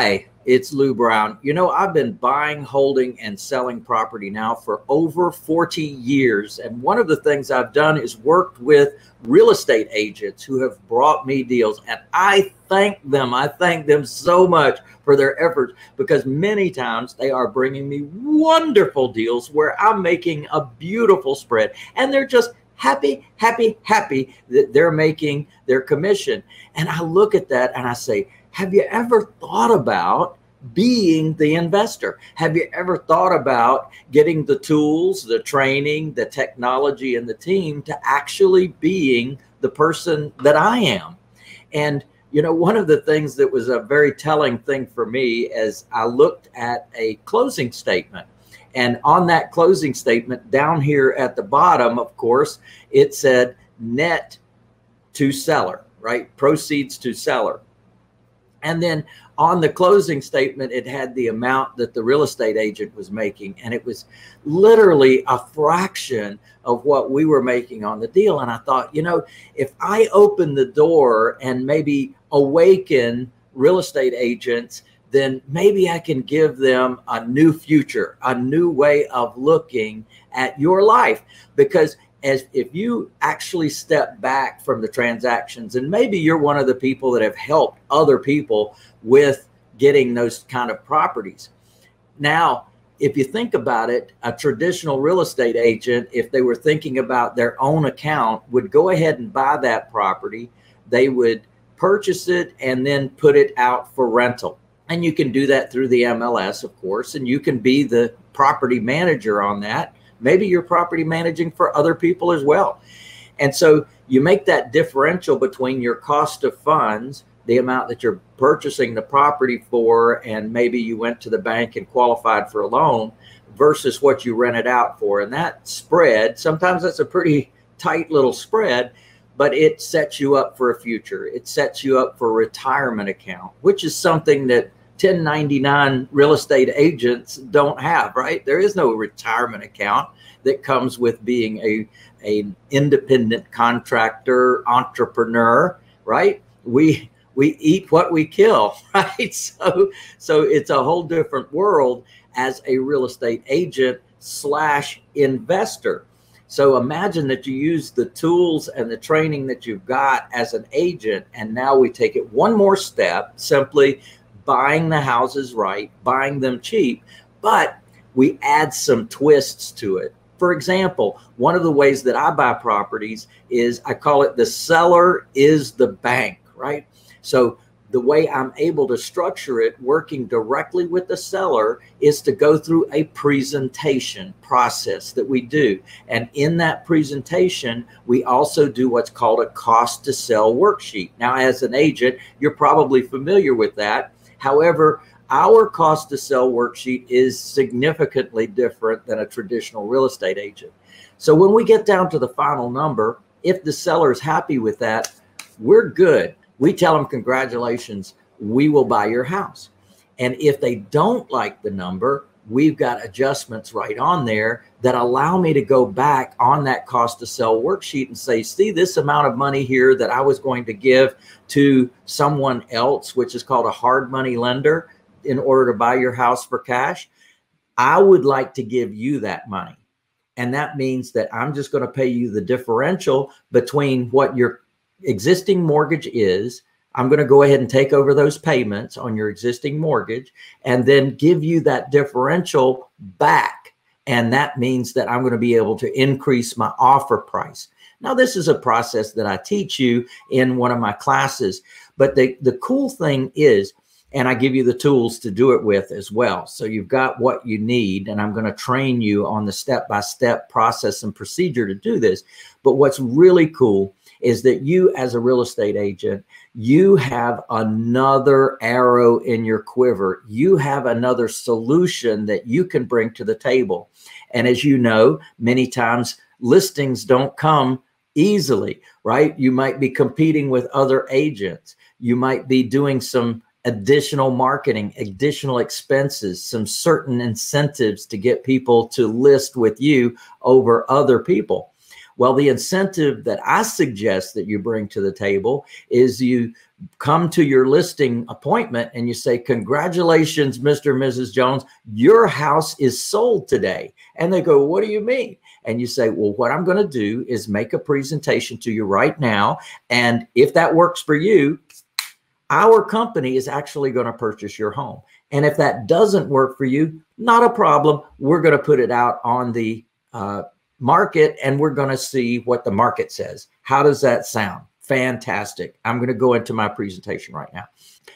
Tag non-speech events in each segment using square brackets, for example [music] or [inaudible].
Hi, it's Lou Brown. You know, I've been buying, holding, and selling property now for over 40 years. And one of the things I've done is worked with real estate agents who have brought me deals. And I thank them. I thank them so much for their efforts because many times they are bringing me wonderful deals where I'm making a beautiful spread. And they're just happy, happy, happy that they're making their commission. And I look at that and I say, have you ever thought about being the investor? Have you ever thought about getting the tools, the training, the technology, and the team to actually being the person that I am? And you know, one of the things that was a very telling thing for me as I looked at a closing statement. And on that closing statement, down here at the bottom, of course, it said net to seller, right? Proceeds to seller. And then on the closing statement, it had the amount that the real estate agent was making. And it was literally a fraction of what we were making on the deal. And I thought, you know, if I open the door and maybe awaken real estate agents, then maybe I can give them a new future, a new way of looking at your life. Because as if you actually step back from the transactions and maybe you're one of the people that have helped other people with getting those kind of properties. Now if you think about it a traditional real estate agent if they were thinking about their own account would go ahead and buy that property. They would purchase it and then put it out for rental. And you can do that through the MLS of course and you can be the property manager on that Maybe you're property managing for other people as well. And so you make that differential between your cost of funds, the amount that you're purchasing the property for, and maybe you went to the bank and qualified for a loan versus what you rent it out for. And that spread, sometimes that's a pretty tight little spread, but it sets you up for a future. It sets you up for a retirement account, which is something that 1099 real estate agents don't have, right? There is no retirement account that comes with being a an independent contractor, entrepreneur, right? We we eat what we kill, [laughs] right? So so it's a whole different world as a real estate agent slash investor. So imagine that you use the tools and the training that you've got as an agent, and now we take it one more step. Simply buying the houses right, buying them cheap, but we add some twists to it. For example, one of the ways that I buy properties is I call it the seller is the bank, right? So the way I'm able to structure it, working directly with the seller, is to go through a presentation process that we do. And in that presentation, we also do what's called a cost to sell worksheet. Now, as an agent, you're probably familiar with that. However, our cost to sell worksheet is significantly different than a traditional real estate agent. So when we get down to the final number, if the seller is happy with that, we're good. We tell them, congratulations, we will buy your house. And if they don't like the number, we've got adjustments right on there that allow me to go back on that cost to sell worksheet and say, see this amount of money here that I was going to give to someone else, which is called a hard money lender in order to buy your house for cash. I would like to give you that money. And that means that I'm just going to pay you the differential between what your existing mortgage is I'm going to go ahead and take over those payments on your existing mortgage and then give you that differential back. And that means that I'm going to be able to increase my offer price. Now, this is a process that I teach you in one of my classes. But the, the cool thing is, and I give you the tools to do it with as well. So you've got what you need, and I'm going to train you on the step by step process and procedure to do this. But what's really cool is that you, as a real estate agent, you have another arrow in your quiver. You have another solution that you can bring to the table. And as you know, many times listings don't come easily, right? You might be competing with other agents. You might be doing some additional marketing, additional expenses, some certain incentives to get people to list with you over other people. Well, the incentive that I suggest that you bring to the table is you come to your listing appointment and you say, Congratulations, Mr. and Mrs. Jones, your house is sold today. And they go, What do you mean? And you say, Well, what I'm going to do is make a presentation to you right now. And if that works for you, our company is actually going to purchase your home. And if that doesn't work for you, not a problem. We're going to put it out on the uh, market and we're going to see what the market says. How does that sound? Fantastic. I'm going to go into my presentation right now.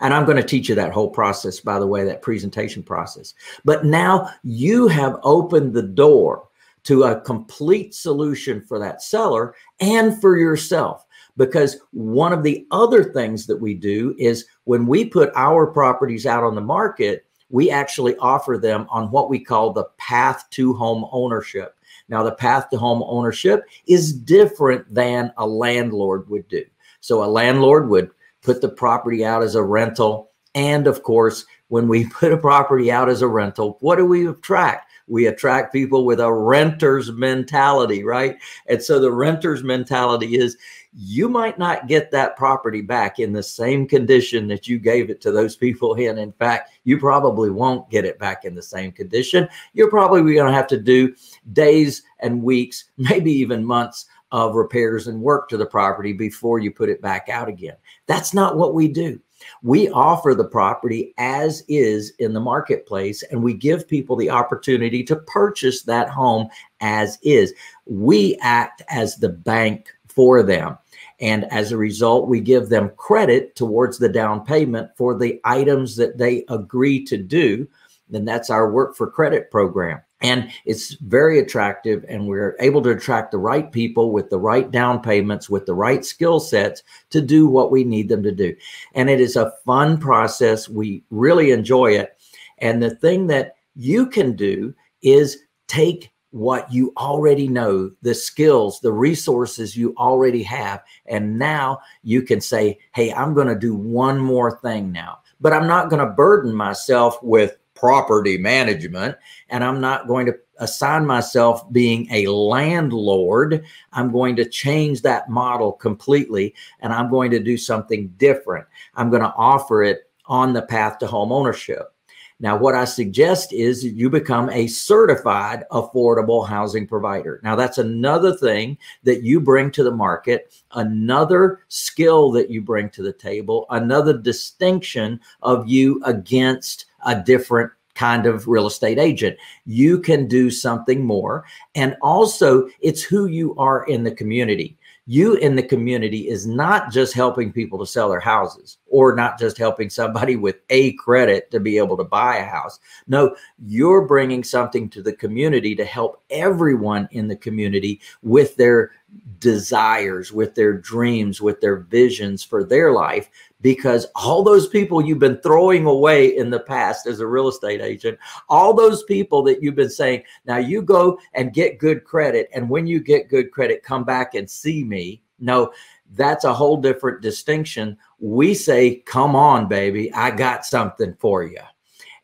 And I'm going to teach you that whole process, by the way, that presentation process. But now you have opened the door to a complete solution for that seller and for yourself. Because one of the other things that we do is when we put our properties out on the market, we actually offer them on what we call the path to home ownership. Now, the path to home ownership is different than a landlord would do. So, a landlord would put the property out as a rental. And of course, when we [laughs] put a property out as a rental, what do we attract? We attract people with a renter's mentality, right? And so the renter's mentality is you might not get that property back in the same condition that you gave it to those people in. In fact, you probably won't get it back in the same condition. You're probably going to have to do days and weeks, [laughs] maybe even months of repairs and work to the property before you put it back out again. That's not what we do. We offer the property as is in the marketplace, and we give people the opportunity to purchase that home as is. We act as the bank for them. And as a result, we give them credit towards the down payment for the items that they agree to do. And that's our work for credit program. And it's very attractive, and we're able to attract the right people with the right down payments, with the right skill sets to do what we need them to do. And it is a fun process. We really enjoy it. And the thing that you can do is take what you already know, the skills, the resources you already have. And now you can say, hey, I'm going to do one more thing now, but I'm not going to burden myself with property management and I'm not going to assign myself being a landlord. I'm going to change that model completely and I'm going to do something different. I'm going to offer it on the path to home ownership. Now, what I suggest is you become a certified affordable housing provider. Now, that's another thing that you bring to the market, another skill that you bring to the table, another distinction of you against a different kind of real estate agent. You can do something more. And also, it's who you are in the community you in the community is not just helping people to sell their houses or not just helping somebody [laughs] with a credit to be able to buy a house. No, you're bringing something to the community to help everyone in the community with their desires, with their dreams, with their visions for their life because all those people you've been throwing away in the past as a real estate agent, all those people that you've been saying, now you go and get good credit. And when you get good credit, come back and see me. No, that's a whole different distinction. We say, come on, baby, I got something for you.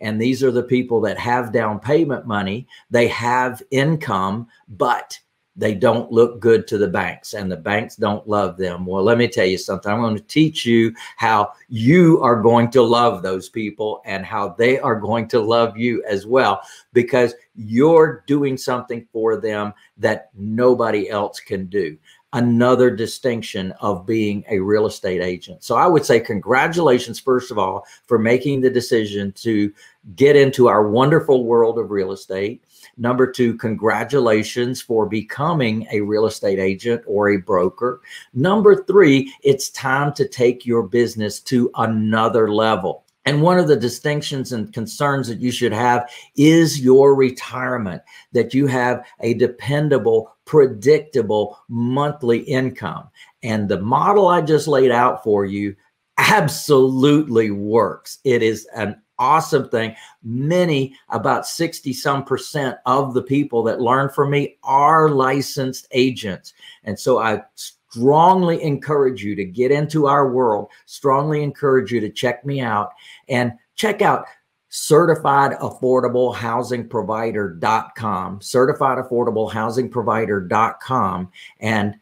And these are the people that have down payment money, they have income, but they don't look good to the banks and the banks don't love them. Well, let me tell you something. I'm going to teach you how you are going to love those people and how they are going to love you as well because you're doing something for them that nobody else can do. Another distinction of being a real estate agent. So I would say, congratulations, first of all, for making the decision to get into our wonderful world of real estate Number two, congratulations for becoming a real estate agent or a broker. Number three, it's time to take your business to another level. And one of the distinctions and concerns that you should have is your retirement, that you have a dependable, predictable monthly income. And the model I just laid out for you absolutely works. It is an awesome thing. Many, about 60 some percent of the people that learn from me are licensed agents. And so I strongly encourage you to get into our world, strongly encourage you to check me out and check out certified affordable housing provider.com certified affordable housing provider.com and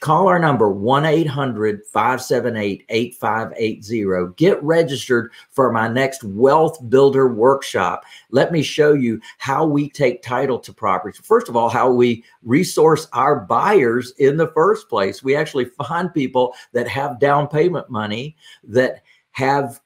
call our number 1-800-578-8580 get registered for my next wealth builder workshop. Let me show you how we take title to properties. First of all how we resource our buyers in the first place. We actually find people that have down payment money that have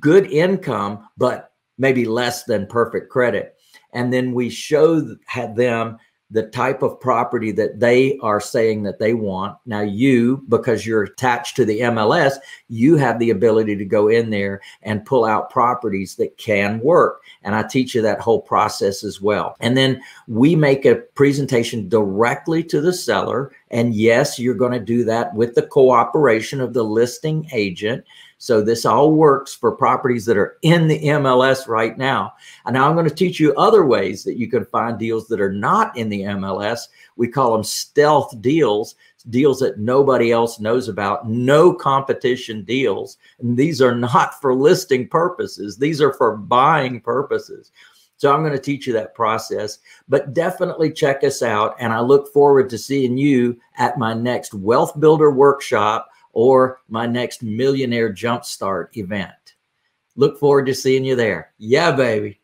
good income but maybe less than perfect credit. And then we show them the type of property that they are saying that they want. Now, you, because you're attached to the MLS, you have the ability to go in there and pull out properties that can work. And I teach you that whole process as well. And then we make a presentation directly to the seller. And yes, you're going to do that with the cooperation of the listing agent. So this all works for properties that are in the MLS right now. And now I'm going to teach you other ways that you can find deals that are not in the MLS. We call them stealth deals, deals that nobody else knows about, no competition deals. And these are not for listing purposes. These are for buying purposes. So I'm going to teach you that process, but definitely check us out. And I look forward to seeing you at my next Wealth Builder workshop or my next Millionaire Jumpstart event. Look forward to seeing you there. Yeah, baby.